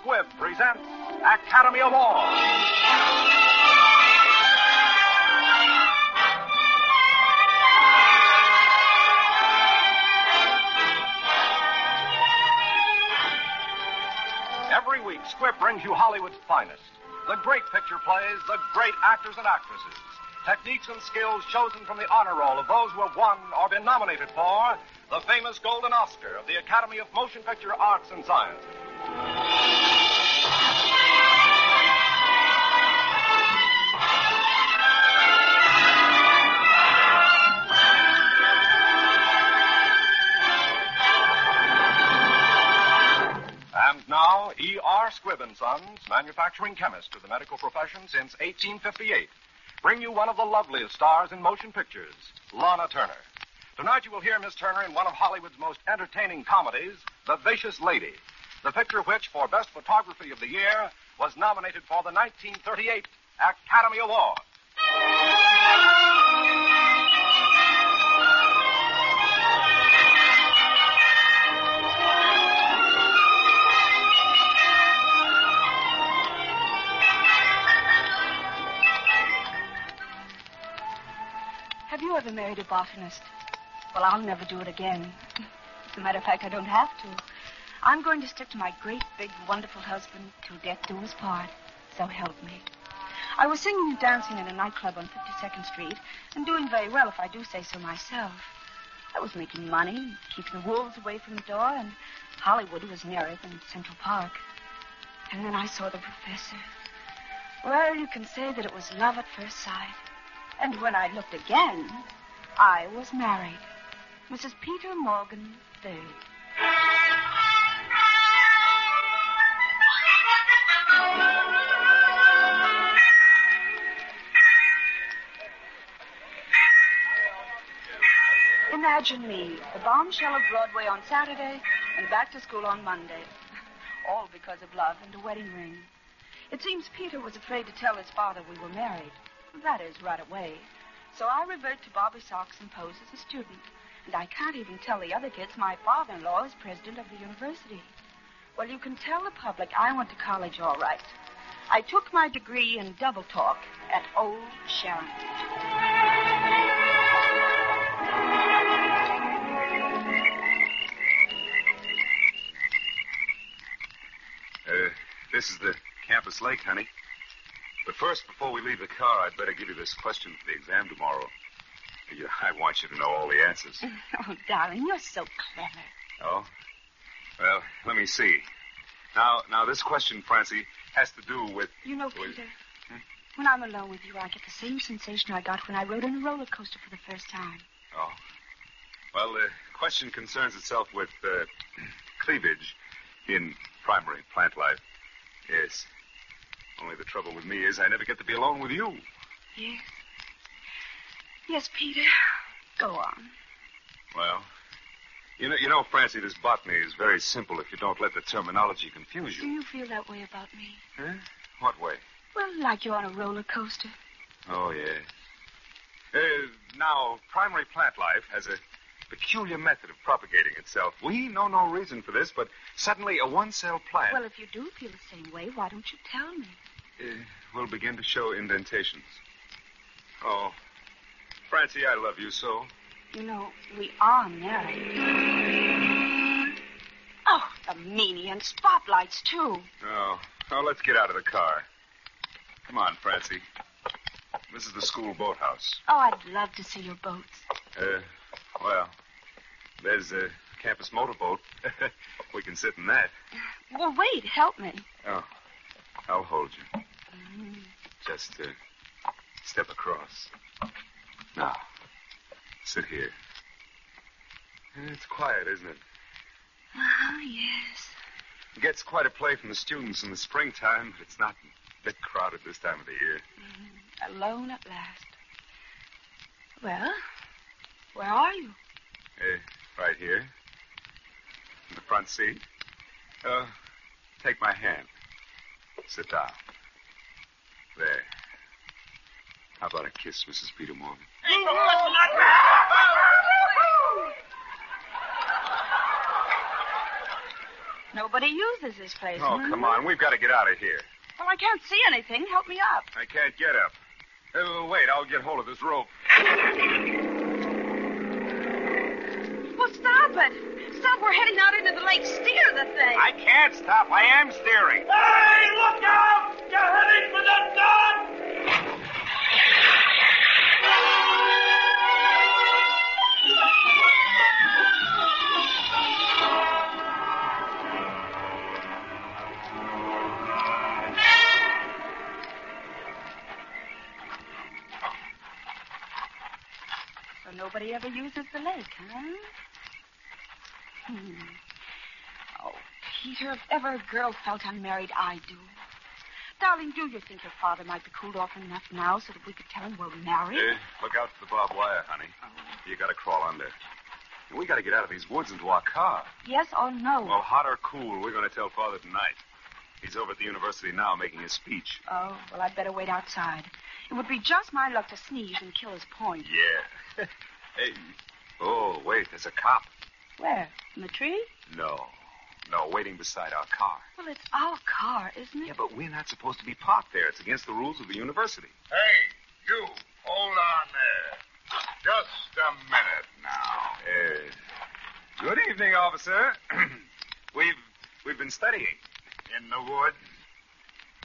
Squibb presents Academy Award. Every week, Squibb brings you Hollywood's finest. The great picture plays, the great actors and actresses. Techniques and skills chosen from the honor roll of those who have won or been nominated for the famous Golden Oscar of the Academy of Motion Picture Arts and Sciences. E.R. Squibb and Sons, manufacturing chemist to the medical profession since 1858, bring you one of the loveliest stars in motion pictures, Lana Turner. Tonight you will hear Miss Turner in one of Hollywood's most entertaining comedies, The Vivacious Lady, the picture which, for Best Photography of the Year, was nominated for the 1938 Academy Award. Ever married a botanist? Well, I'll never do it again. As a matter of fact, I don't have to. I'm going to stick to my great, big, wonderful husband till death do us part. So help me. I was singing and dancing in a nightclub on 52nd Street and doing very well, if I do say so myself. I was making money, keeping the wolves away from the door, and Hollywood was nearer than Central Park. And then I saw the professor. Well, you can say that it was love at first sight. And when I looked again, I was married. Mrs. Peter Morgan III. Imagine me, the bombshell of Broadway on Saturday and back to school on Monday. All because of love and a wedding ring. It seems Peter was afraid to tell his father we were married. That is, right away. So I revert to Bobby Socks and pose as a student. And I can't even tell the other kids my father-in-law is president of the university. Well, you can tell the public I went to college all right. I took my degree in double talk at Old Sharon. Uh, this is the campus lake, honey. But first, before we leave the car, I'd better give you this question for the exam tomorrow. You- I want you to know all the answers. Oh, darling, you're so clever. Oh? Well, let me see. Now, now, this question, Francey, has to do with. You know, Well, Peter, when I'm alone with you, I get the same sensation I got when I rode on a roller coaster for the first time. Oh. Well, the question concerns itself with uh, cleavage in primary plant life. Yes. Only the trouble with me is I never get to be alone with you. Yes. Yes, Peter. Go on. Well, you know, you know, Francey, this botany is very simple if you don't let the terminology confuse you. Do you. feel that way about me? Huh? What way? Well, like you're on a roller coaster. Oh, yes. Uh, now, primary plant life has a peculiar method of propagating itself. We know no reason for this, but suddenly a one-cell plant Well, if you do feel the same way, why don't you tell me? Uh, will begin to show indentations. Oh, Francey, I love you so. You know, we are married. Oh, the meanie and spotlights, too. Oh, oh, let's get out of the car. Come on, Francey. This is the school boathouse. Oh, I'd love to see your boats. Uh, well, there's a campus motorboat. we can sit in that. Well, wait, help me. Oh, I'll hold you. Just uh, step across. Now, Sit here. It's quiet, isn't it? Oh, yes. It gets quite a play from the students in the springtime, but it's not a bit crowded this time of the year. Alone at last. Well, where are you? Uh, right here. In the front seat. Uh, take my hand. Sit down. There. How about a kiss, Mrs. Peter Morgan? Nobody uses this place. Oh, hmm? come on. We've got to get out of here. Well, I can't see anything. Help me up. I can't get up. Uh, wait, I'll get hold of this rope. Well, stop it. Stop. We're heading out into the lake. Steer the thing. I can't stop. I am steering. Hey, look out! So nobody ever uses the lake, huh? Hmm. Oh, Peter, if ever a girl felt unmarried, I do. Darling, do you think your father might be cooled off enough now so that we could tell him we're married? Uh, look out for the barbed wire, honey. You got to crawl under. We got to get out of these woods into our car. Yes or no? Well, hot or cool, we're going to tell Father tonight. He's over at the university now making his speech. Oh, well, I'd better wait outside. It would be just my luck to sneeze and kill his point. Yeah. hey. Oh, wait, there's a cop. Where? In the tree? No. No, waiting beside our car. Well, it's our car, isn't it? Yeah, but we're not supposed to be parked there. It's against the rules of the university. Hey, you, hold on there. Just a minute now. Yes. Good evening, officer. we've we've been studying. In the woods,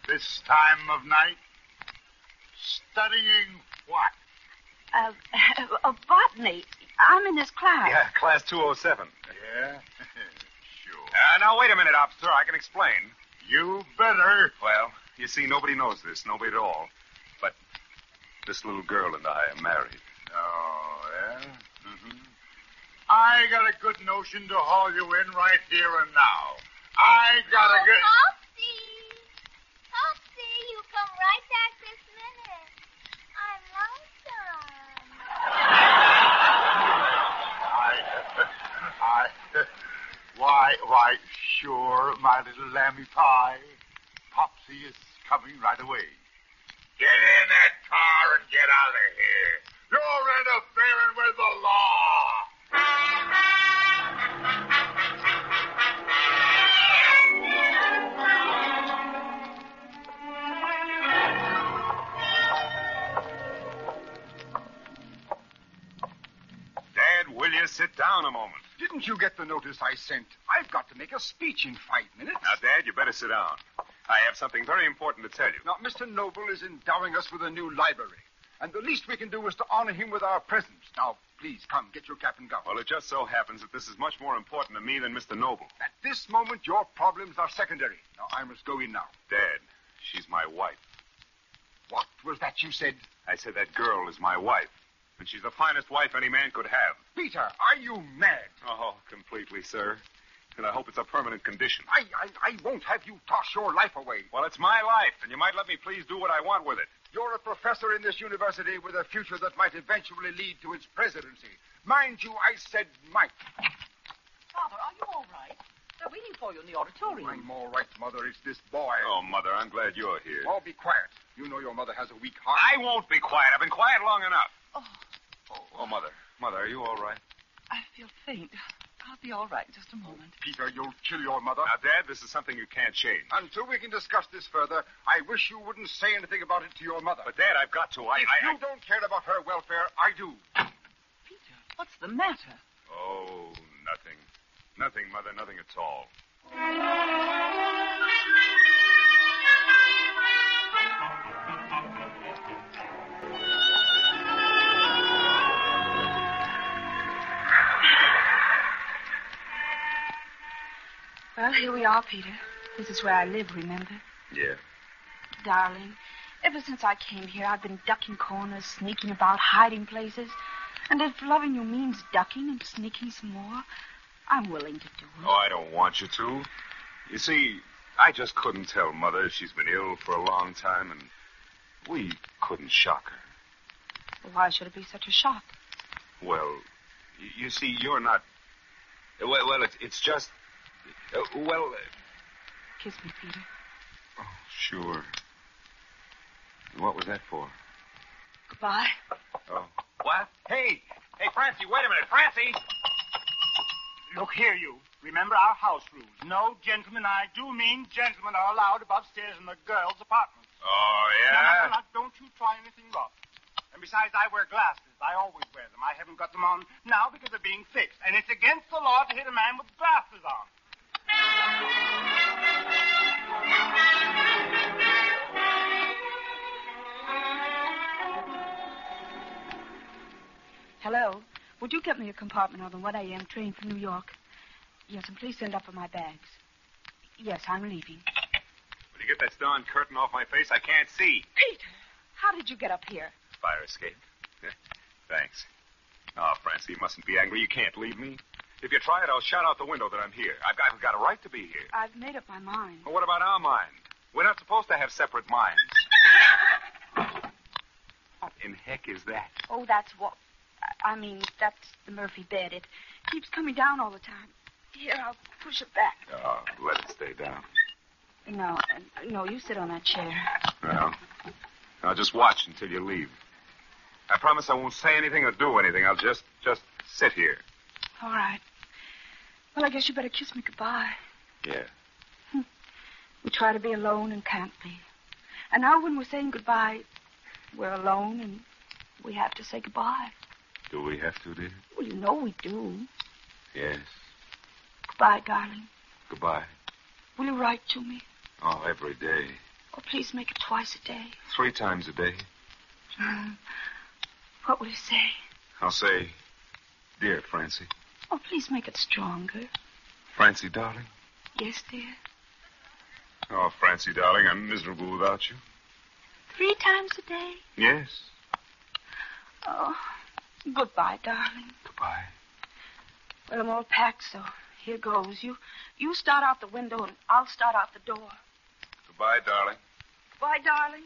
this time of night, studying what? Uh, uh, botany. I'm in this class. Yeah, class 207. Yeah? sure. Uh, now, wait a minute, officer. I can explain. You better. Well, you see, nobody knows this, nobody at all. But this little girl and I are married. Oh, yeah? Mm-hmm. I got a good notion to haul you in right here and now. I got a oh, good. Popsy! Popsy, you come right back this minute. I'm lonesome. I, I, why, why, sure, my little lammy pie. Popsy is coming right away. Get in that car and get out of here. You're interfering with the law. Dad, will you sit down a moment? Didn't you get the notice I sent? To make a speech in five minutes. Now, Dad, you better sit down. I have something very important to tell you. Now, Mr. Noble is endowing us with a new library, and the least we can do is to honor him with our presence. Now, please come, get your cap and gown. Well, it just so happens that this is much more important to me than Mr. Noble. At this moment, your problems are secondary. Now, I must go in now. Dad, she's my wife. What was that you said? I said that girl is my wife. And she's the finest wife any man could have. Peter, are you mad? Oh, completely, sir. And I hope it's a permanent condition. I, I, I won't have you toss your life away. Well, it's my life, and you might let me please do what I want with it. You're a professor in this university with a future that might eventually lead to its presidency. Mind you, I said might. Father, are you all right? They're waiting for you in the auditorium. I'm all right, Mother. It's this boy. Oh, Mother, I'm glad you're here. Oh, be quiet. You know your mother has a weak heart. I won't be quiet. I've been quiet long enough. Oh, Oh, oh, Mother. Mother, are you all right? I feel faint. I'll be all right in just a moment. Peter, you'll kill your mother. Now, Dad, this is something you can't change. Until we can discuss this further, I wish you wouldn't say anything about it to your mother. But, Dad, I've got to. I, if I, you don't care about her welfare, I do. Peter, what's the matter? Oh, nothing. Nothing, Mother, nothing at all. Well, here we are, Peter. This is where I live, remember? Yeah. Darling, ever since I came here, I've been ducking corners, sneaking about, hiding places. And if loving you means ducking and sneaking some more, I'm willing to do it. Oh, I don't want you to. You see, I just couldn't tell Mother she's been ill for a long time, and we couldn't shock her. Well, why should it be such a shock? Well, you see, you're not. Well, well it's, it's just. Uh, well, uh, Kiss me, Peter. oh, sure. What was that for? Goodbye. Oh. What? Hey, hey, Francey, wait a minute. Francey! Look here, you. Remember our house rules. No gentlemen, I do mean gentlemen, are allowed above stairs in the girls' apartments. Oh, Now, yeah? now, now, don't you try anything rough. And besides, I wear glasses. I always wear them. I haven't got them on now because they're being fixed. And it's against the law to hit a man with glasses on. Hello. Would you get me a compartment on the 1 a.m. train from New York? Yes, and please send up for my bags. Yes, I'm leaving. When you get that darn curtain off my face, I can't see. Peter, how did you get up here? Fire escape. Thanks. Oh, Francey, you mustn't be angry. You can't leave me. If you try it, I'll shout out the window that I'm here. I've got, I've got a right to be here. I've made up my mind. Well, what about our mind? We're not supposed to have separate minds. What in heck is that? Oh, that's what. I- mean, that's the Murphy bed. It keeps coming down all the time. Here, I'll push it back. Oh, let it stay down. No, no, you sit on that chair. Well, I'll just watch until you leave. I promise I won't say anything or do anything. I'll just, just sit here. All right. Well, I guess you better kiss me goodbye. Yeah. We try to be alone and can't be. And now when we're saying goodbye, we're alone and we have to say goodbye. Do we have to, dear? Well, you know we do. Yes. Goodbye, darling. Goodbye. Will you write to me? Oh, every day. Oh, please make it twice a day. Three times a day. What will you say? I'll say, dear Francey. Oh, please make it stronger. Francey, darling. Yes, dear. Oh, Francey, darling, I'm miserable without you. Three times a day. Yes. Oh, goodbye, darling. Goodbye. Well, I'm all packed, so here goes. You, you start out the window, and I'll start out the door. Goodbye, darling. Bye, darling.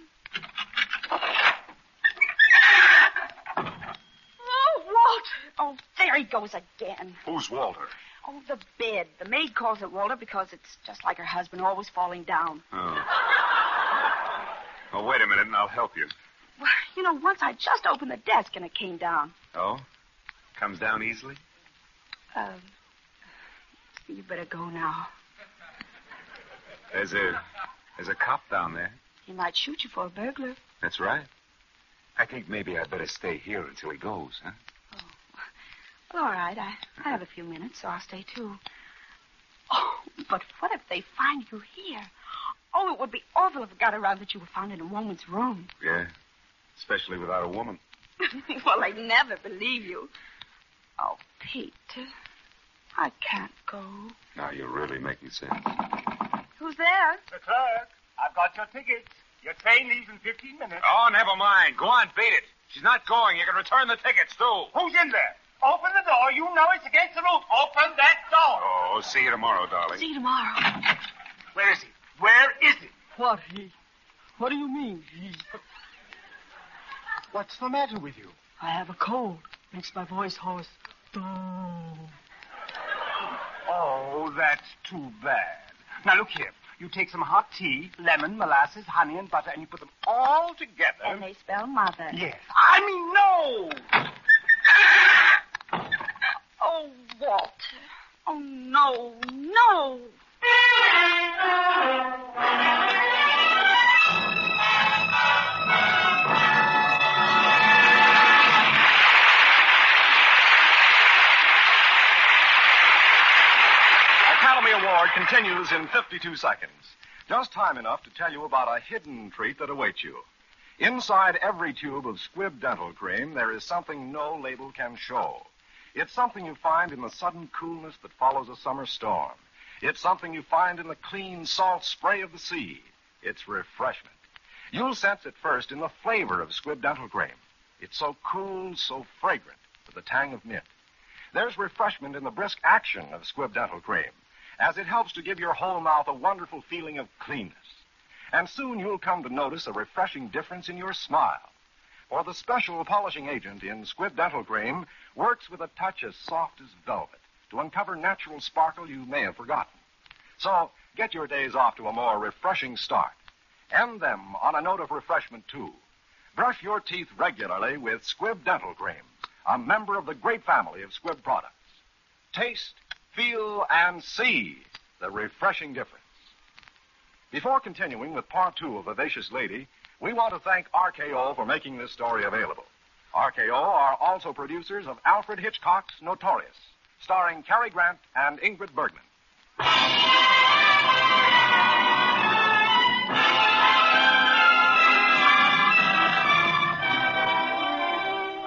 Oh, Walter. Oh, there he goes again. Who's Walter? Oh, the bed. The maid calls it Walter because it's just like her husband, always falling down. Oh. Oh, wait a minute, and I'll help you. Well, you know, once I just opened the desk and it came down. Oh? Comes down easily? Um, you better go now. There's a there's a cop down there. He might shoot you for a burglar. That's right. I think maybe I'd better stay here until he goes, huh? Well, all right. I, I have a few minutes, so I'll stay too. Oh, but what if they find you here? Oh, it would be awful if it got around that you were found in a woman's room. Yeah. Especially without a woman. well, I'd never believe you. Oh, Peter, I can't go. Now you're really making sense. Who's there? The clerk, I've got your tickets. Your train leaves in 15 minutes. Oh, never mind. Go on, beat it. She's not going. You can return the tickets, too. Who's in there? Open the door. You know it's against the rules. Open that door. Oh, see you tomorrow, darling. See you tomorrow. Where is he? Where is he? What, he? What do you mean, he? What's the matter with you? I have a cold. Makes my voice hoarse. Oh, that's too bad. Now, look here. You take some hot tea, lemon, molasses, honey, and butter, and you put them all together. And they spell mother. Yes. I mean, no! Oh, Walter. Oh, no, no. Academy Award continues in 52 seconds. Just time enough to tell you about a hidden treat that awaits you. Inside every tube of Squibb Dental Cream, there is something no label can show. It's something you find in the sudden coolness that follows a summer storm. It's something you find in the clean, salt spray of the sea. It's refreshment. You'll sense it first in the flavor of Squibb Dental Cream. It's so cool, so fragrant, with the tang of mint. There's refreshment in the brisk action of Squibb Dental Cream, as it helps to give your whole mouth a wonderful feeling of cleanness. And soon you'll come to notice a refreshing difference in your smile. For the special polishing agent in Squibb Dental Cream works with a touch as soft as velvet to uncover natural sparkle you may have forgotten. So get your days off to a more refreshing start. End them on a note of refreshment, too. Brush your teeth regularly with Squibb Dental Cream, a member of the great family of Squibb products. Taste, feel, and see the refreshing difference. Before continuing with part two of Vivacious Lady, we want to thank RKO for making this story available. RKO are also producers of Alfred Hitchcock's Notorious, starring Cary Grant and Ingrid Bergman.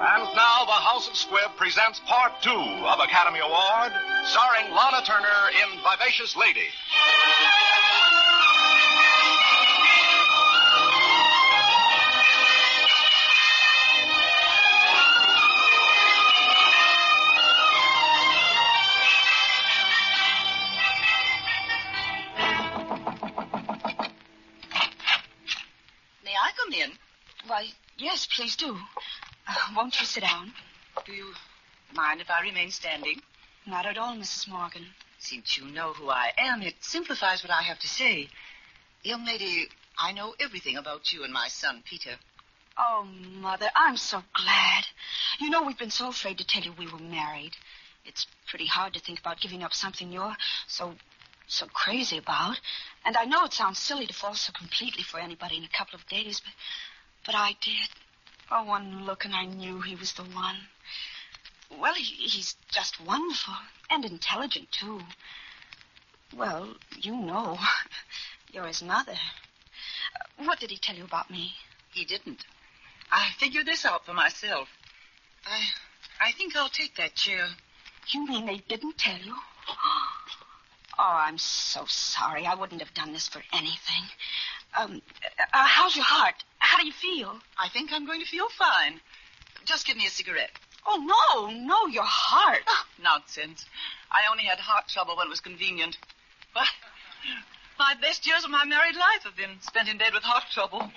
And now the House of Squibb presents part two of Academy Award, starring Lana Turner in Vivacious Lady. Do. Uh, won't you sit down? Do you mind if I remain standing? Not at all, Mrs. Morgan. Since you know who I am, it simplifies what I have to say. Young lady, I know everything about you and my son, Peter. Oh, Mother, I'm so glad. You know, we've been so afraid to tell you we were married. It's pretty hard to think about giving up something you're so, so crazy about. And I know it sounds silly to fall so completely for anybody in a couple of days, but, but I did. Oh, one look and I knew he was the one. Well, he, he's just wonderful and intelligent, too. Well, you know. You're his mother. Uh, What did he tell you about me? He didn't. I figured this out for myself. I I think I'll take that chair. You mean they didn't tell you? Oh, I'm so sorry. I wouldn't have done this for anything. Um, uh, how's your heart? How do you feel? I think I'm going to feel fine. Just give me a cigarette. Oh, no, no, your heart. Oh, nonsense. I only had heart trouble when it was convenient. But my best years of my married life have been spent in bed with heart trouble.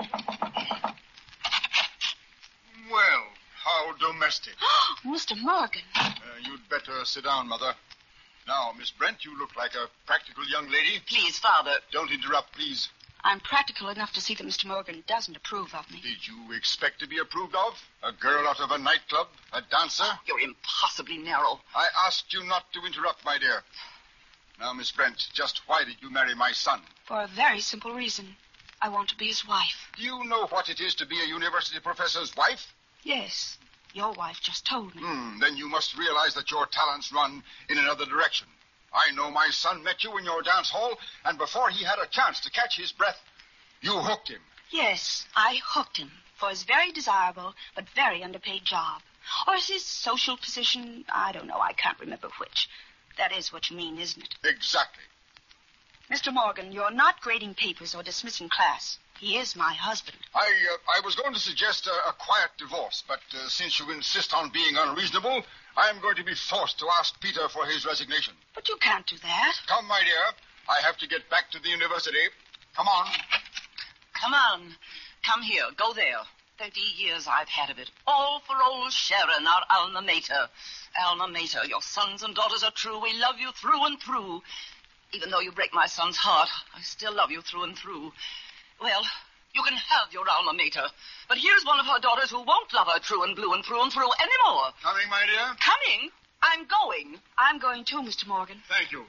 Well, how domestic. Mr. Morgan. Uh, you'd better sit down, Mother. Now, Miss Brent, you look like a practical young lady. Please, Father. Don't interrupt, please. I'm practical enough to see that Mr. Morgan doesn't approve of me. Did you expect to be approved of? A girl out of a nightclub? A dancer? You're impossibly narrow. I asked you not to interrupt, my dear. Now, Miss Brent, just why did you marry my son? For a very simple reason. I want to be his wife. Do you know what it is to be a university professor's wife? Yes, your wife just told me. Hmm, then you must realize that your talents run in another direction. I know my son met you in your dance hall, and before he had a chance to catch his breath, you hooked him. Yes, I hooked him for his very desirable but very underpaid job. Or is his social position? I don't know. I can't remember which. That is what you mean, isn't it? Exactly. Mr. Morgan, you're not grading papers or dismissing class. He is my husband. I uh, I was going to suggest a, a quiet divorce, but uh, since you insist on being unreasonable, I am going to be forced to ask Peter for his resignation. But you can't do that. Come, my dear. I have to get back to the university. Come on. Come on. Come here. Go there. Thirty years I've had of it. All for old Sharon, our alma mater. Alma mater, your sons and daughters are true. We love you through and through. Even though you break my son's heart, I still love you through and through. Well, you can have your alma mater. But here's one of her daughters who won't love her true and blue and through and through anymore. Coming, my dear? Coming? I'm going. I'm going too, Mr. Morgan. Thank you.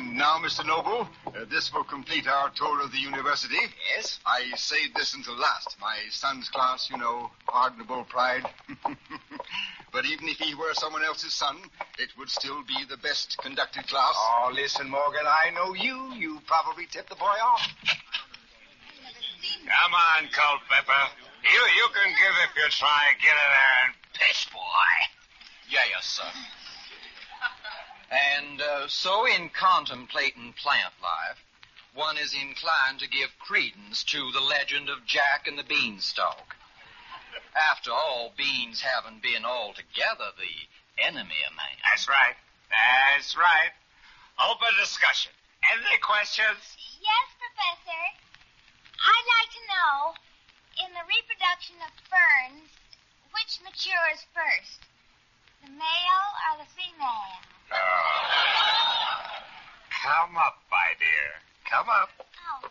And now, Mr. Noble, uh, this will complete our tour of the university. Yes? I saved this until last. My son's class, you know, pardonable pride. but even if he were someone else's son, it would still be the best conducted class. Oh, listen, Morgan, I know you. You probably tipped the boy off. Come on, Culpepper. You you can give if you try. Get in there and piss, boy. Yeah, yes, sir. And uh, so, in contemplating plant life, one is inclined to give credence to the legend of Jack and the Beanstalk. After all, beans haven't been altogether the enemy of man. That's right. That's right. Open discussion. Any questions? Yes, Professor. I'd like to know, in the reproduction of ferns, which matures first? The male or the female? Come up, my dear. Come up. Oh.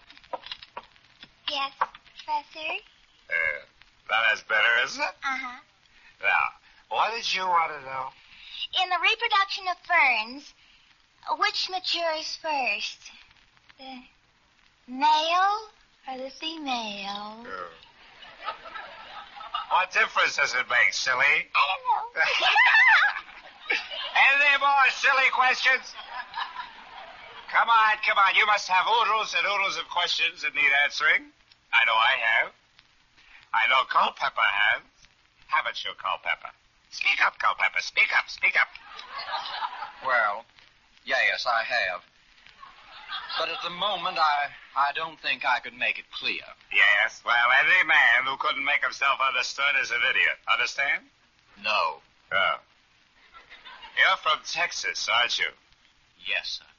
Yes, Professor? Uh, that is better, isn't it? Uh-huh. Now, what did you want to know? In the reproduction of ferns, which matures first? The male or the female? What difference does it make, silly? I don't know. Silly questions? Come on, come on. You must have oodles and oodles of questions that need answering. I know I have. I know Culpepper has. Haven't you, Culpepper? Speak up, Culpepper. Speak up, speak up. Well, yes, I have. But at the moment, I, I don't think I could make it clear. Yes, well, any man who couldn't make himself understood is an idiot. Understand? No. Oh. You're from Texas, aren't you? Yes, sir.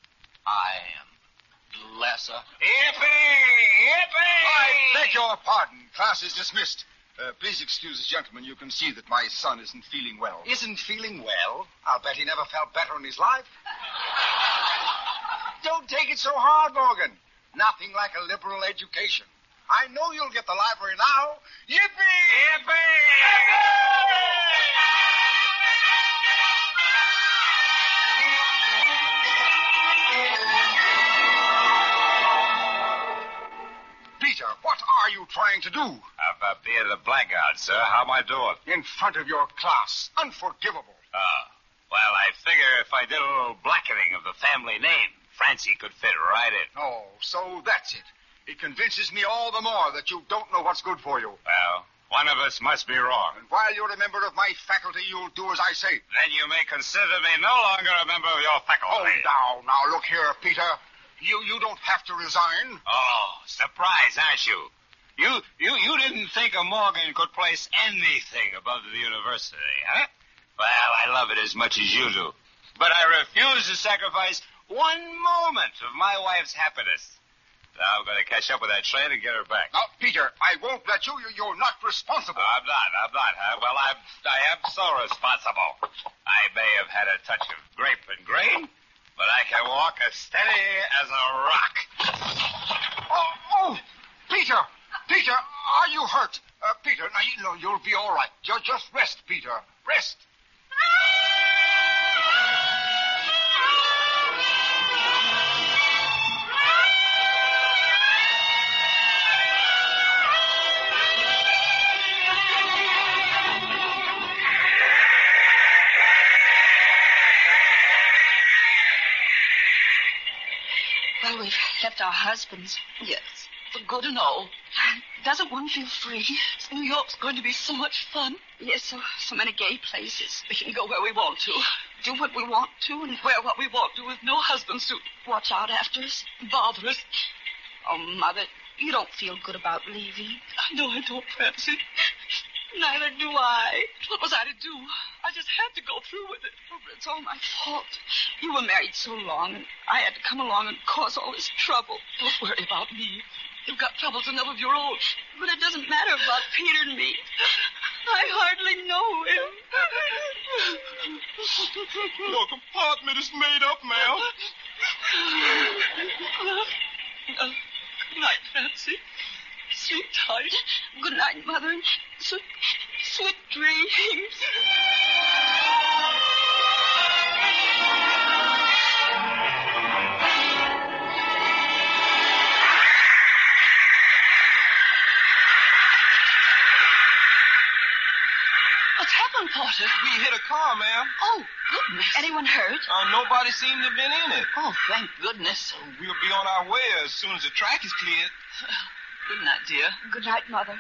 I am. Lesser. Yippee! Yippee! I beg your pardon. Class is dismissed. Uh, please excuse this gentleman. You can see that my son isn't feeling well. Isn't feeling well? I'll bet he never felt better in his life. Don't take it so hard, Morgan. Nothing like a liberal education. I know you'll get the library now. Yippee! Peter, do? Uh, being a blackguard, sir. How am I doing? In front of your class. Unforgivable. Ah, well, I figure if I did a little blackening of the family name, Francey could fit right in. Oh, so that's it. It convinces me all the more that you don't know what's good for you. Well, one of us must be wrong. And while you're a member of my faculty, you'll do as I say. Then you may consider me no longer a member of your Oh, faculty. now, now, look here, Peter. You, you don't have to resign. Oh, surprise, aren't you? You, you, you didn't think a Morgan could place anything above the university, huh? Well, I love it as much as you do. But I refuse to sacrifice one moment of my wife's happiness. Now I'm going to catch up with that train and get her back. Now, Peter, I won't let you. You- You're not responsible. I'm not. I'm not. Huh? Well, I'm, I am so responsible. I may have had a touch of grape and grain, but I can walk as steady as a rock. Oh, oh, Peter, Peter, are you hurt? Uh, Peter, now you know you'll be all right. Just, just rest, Peter. Rest. Well, we've left our husbands. Yes, for good and all. Doesn't one feel free? New York's going to be so much fun. Yes, so, so many gay places. We can go where we want to, do what we want to, and wear what we want to with no husbands to Watch out after us. bother us. Oh, Mother, you don't feel good about leaving. I know I don't, Francey. Neither do I. What was I to do? I just had to go through with it. Oh, but it's all my fault. You were married so long, and I had to come along and cause all this trouble. Don't worry about me. You've got troubles enough of your own. But it doesn't matter about Peter and me. I hardly know him. Your compartment is made up, ma'am. Uh, good night, Francey. Sleep tight. Good night, Mother. Sweet, sweet dreams. Porter? We hit a car, ma'am. Oh, goodness. Anyone hurt? Uh, nobody seemed to have been in it. Oh, thank goodness. We'll be on our way as soon as the track is cleared. Good night, dear. Good night, Mother.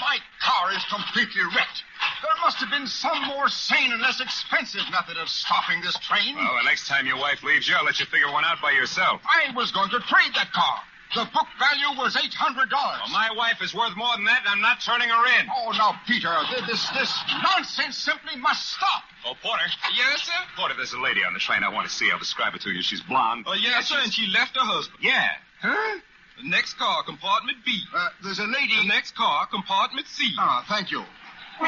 My car is completely wrecked. There must have been some more sane and less expensive method of stopping this train. Well, the next time your wife leaves you, I'll let you figure one out by yourself. I was going to trade that car. The book value was $800. Well, my wife is worth more than that, and I'm not turning her in. Oh, now, Peter, this, this nonsense simply must stop. Oh, Porter. Yes, sir? Porter, there's a lady on the train I want to see. I'll describe her to you. She's blonde. Oh, yes, sir, and she left her husband. Yeah. Huh? The next car, compartment B. Uh, there's a lady. The next car, compartment C. Ah, thank you. Uh,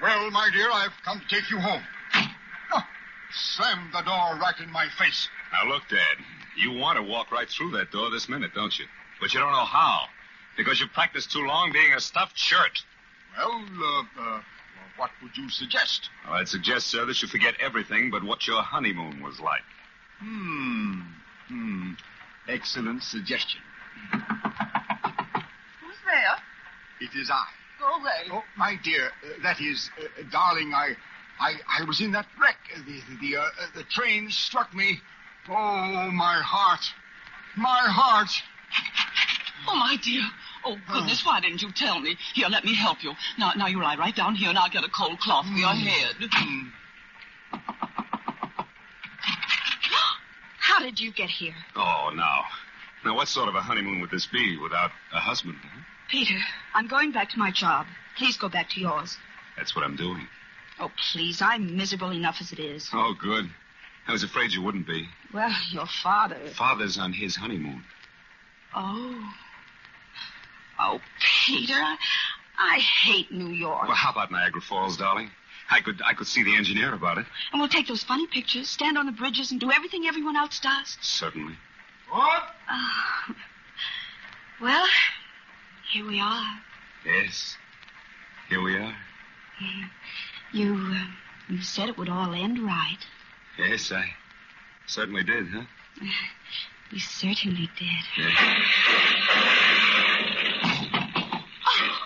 well, my dear, I've come to take you home. Oh, slam the door right in my face. Now, look, Dad. You want to walk right through that door this minute, don't you? But you don't know how. Because you practiced too long being a stuffed shirt. Well, uh, uh, what would you suggest? Well, I'd suggest, sir, that you forget everything but what your honeymoon was like. Hmm. Hmm. Excellent suggestion. Who's there? It is I. Go away. Oh, my dear, uh, that is, uh, darling, I, I, I was in that wreck. Uh, The, the, the, uh, uh, the train struck me. Oh, my heart. My heart. Oh, my dear. Oh, goodness, why didn't you tell me? Here, let me help you. Now, now you lie right down here, and I'll get a cold cloth for your head. How did you get here? Oh, now. Now, what sort of a honeymoon would this be without a husband? huh? Peter, I'm going back to my job. Please go back to yours. That's what I'm doing. Oh, please, I'm miserable enough as it is. Oh, good. I was afraid you wouldn't be. Well, your father. Father's on his honeymoon. Oh. Oh, Peter, I, I hate New York. Well, how about Niagara Falls, darling? I could I could see the engineer about it. And we'll take those funny pictures, stand on the bridges, and do everything everyone else does. Certainly. What? Oh. Well, here we are. Yes. Here we are. You, uh, you said it would all end right. Yes, I certainly did, huh? You certainly did.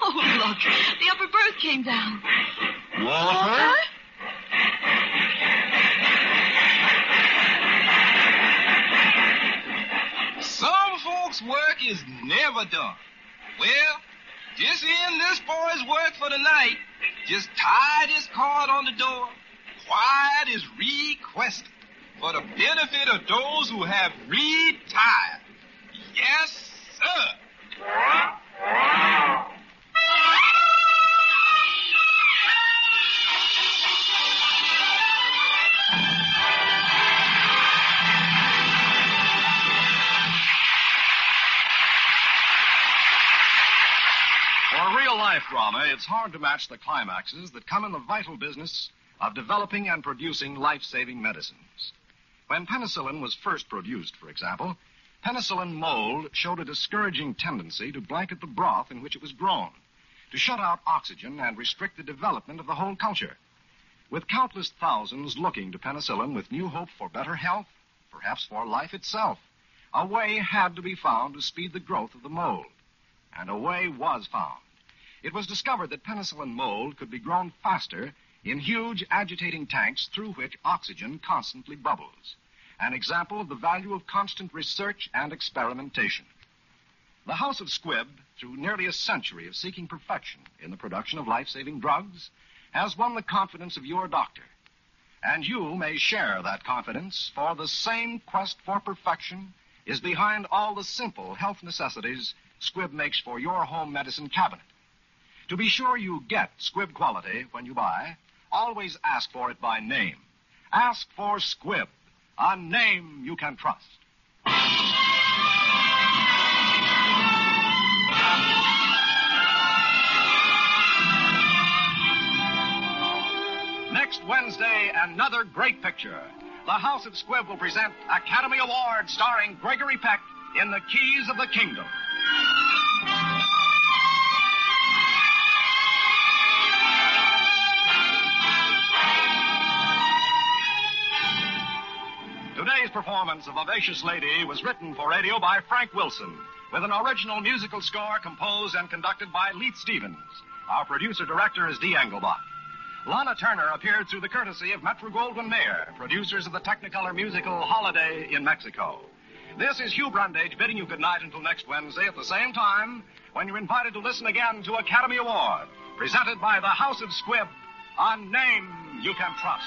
Oh, look. The upper berth came down. Walter? Some folks' work is never done. Well, this end this boy's work for the night. Just tied his card on the door. Quiet is requested for the benefit of those who have retired. Yes, sir. Life drama, it's hard to match the climaxes that come in the vital business of developing and producing life saving medicines. When penicillin was first produced, for example, penicillin mold showed a discouraging tendency to blanket the broth in which it was grown, to shut out oxygen and restrict the development of the whole culture. With countless thousands looking to penicillin with new hope for better health, perhaps for life itself, a way had to be found to speed the growth of the mold. And a way was found. It was discovered that penicillin mold could be grown faster in huge agitating tanks through which oxygen constantly bubbles. An example of the value of constant research and experimentation. The House of Squibb, through nearly a century of seeking perfection in the production of life saving drugs, has won the confidence of your doctor. And you may share that confidence, for the same quest for perfection is behind all the simple health necessities Squibb makes for your home medicine cabinet. To be sure you get Squibb quality when you buy, always ask for it by name. Ask for Squibb, a name you can trust. Next Wednesday, another great picture. The House of Squibb will present Academy Award starring Gregory Peck in The Keys of the Kingdom. Today's performance of Vivacious Lady was written for radio by Frank Wilson, with an original musical score composed and conducted by Leith Stevens. Our producer director is Dee Engelbach. Lana Turner appeared through the courtesy of Metro Goldwyn Mayer, producers of the Technicolor musical Holiday in Mexico. This is Hugh Brundage bidding you good night until next Wednesday at the same time when you're invited to listen again to Academy Award, presented by the House of Squibb a Name You Can Trust.